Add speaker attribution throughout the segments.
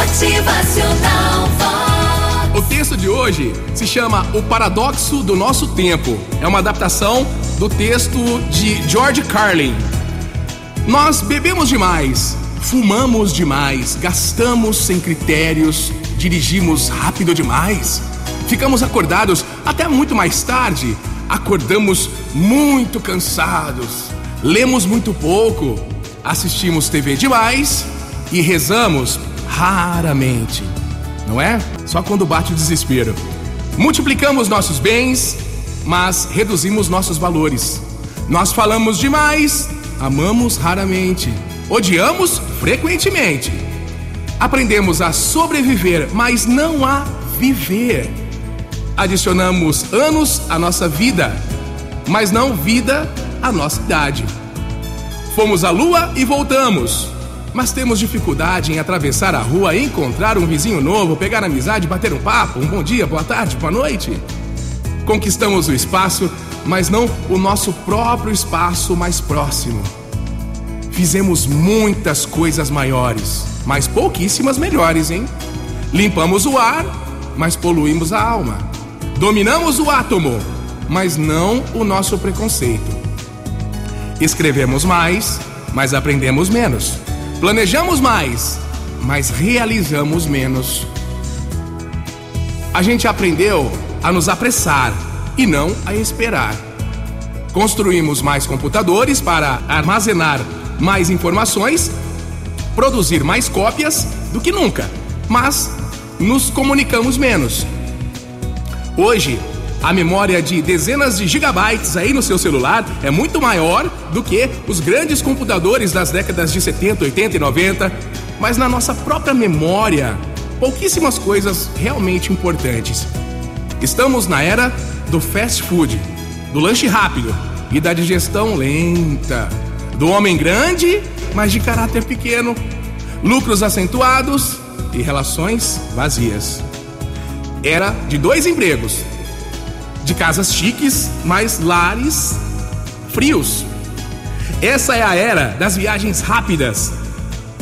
Speaker 1: Motivacional Vox.
Speaker 2: O texto de hoje se chama O Paradoxo do Nosso Tempo. É uma adaptação do texto de George Carlin. Nós bebemos demais, fumamos demais, gastamos sem critérios, dirigimos rápido demais, ficamos acordados até muito mais tarde, acordamos muito cansados, lemos muito pouco, assistimos TV demais e rezamos raramente. Não é? Só quando bate o desespero. Multiplicamos nossos bens, mas reduzimos nossos valores. Nós falamos demais, amamos raramente, odiamos frequentemente. Aprendemos a sobreviver, mas não a viver. Adicionamos anos à nossa vida, mas não vida à nossa idade. Fomos à lua e voltamos, mas temos dificuldade em atravessar a rua, encontrar um vizinho novo, pegar amizade, bater um papo, um bom dia, boa tarde, boa noite. Conquistamos o espaço, mas não o nosso próprio espaço mais próximo. Fizemos muitas coisas maiores, mas pouquíssimas melhores, hein? Limpamos o ar, mas poluímos a alma. Dominamos o átomo, mas não o nosso preconceito. Escrevemos mais, mas aprendemos menos. Planejamos mais, mas realizamos menos. A gente aprendeu a nos apressar e não a esperar. Construímos mais computadores para armazenar mais informações, produzir mais cópias do que nunca, mas nos comunicamos menos. Hoje, a memória de dezenas de gigabytes aí no seu celular é muito maior do que os grandes computadores das décadas de 70, 80 e 90, mas na nossa própria memória, pouquíssimas coisas realmente importantes. Estamos na era do fast food, do lanche rápido e da digestão lenta, do homem grande, mas de caráter pequeno, lucros acentuados e relações vazias. Era de dois empregos, de casas chiques, mas lares frios. Essa é a era das viagens rápidas,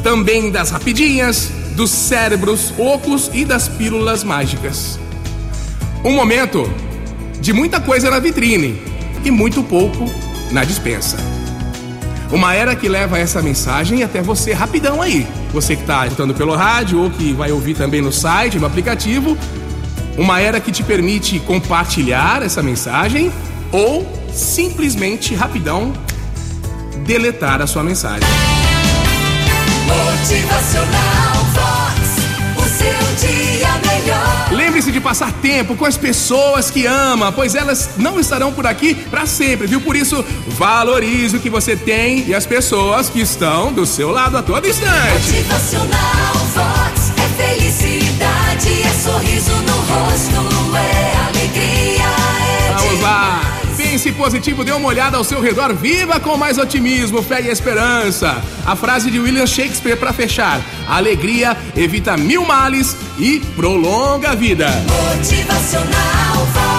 Speaker 2: também das rapidinhas, dos cérebros ocos e das pílulas mágicas. Um momento de muita coisa na vitrine e muito pouco na dispensa. Uma era que leva essa mensagem até você rapidão aí. Você que está escutando pelo rádio ou que vai ouvir também no site, no aplicativo. Uma era que te permite compartilhar essa mensagem ou simplesmente rapidão deletar a sua mensagem.
Speaker 1: Motivacional Vox. O seu dia melhor.
Speaker 2: Lembre-se de passar tempo com as pessoas que ama, pois elas não estarão por aqui para sempre, viu? Por isso, valorize o que você tem e as pessoas que estão do seu lado a todo instante.
Speaker 1: Motivacional Vox. É felicidade,
Speaker 2: positivo, dê uma olhada ao seu redor, viva com mais otimismo, fé e esperança. A frase de William Shakespeare para fechar: alegria evita mil males e prolonga a vida.
Speaker 1: Motivacional.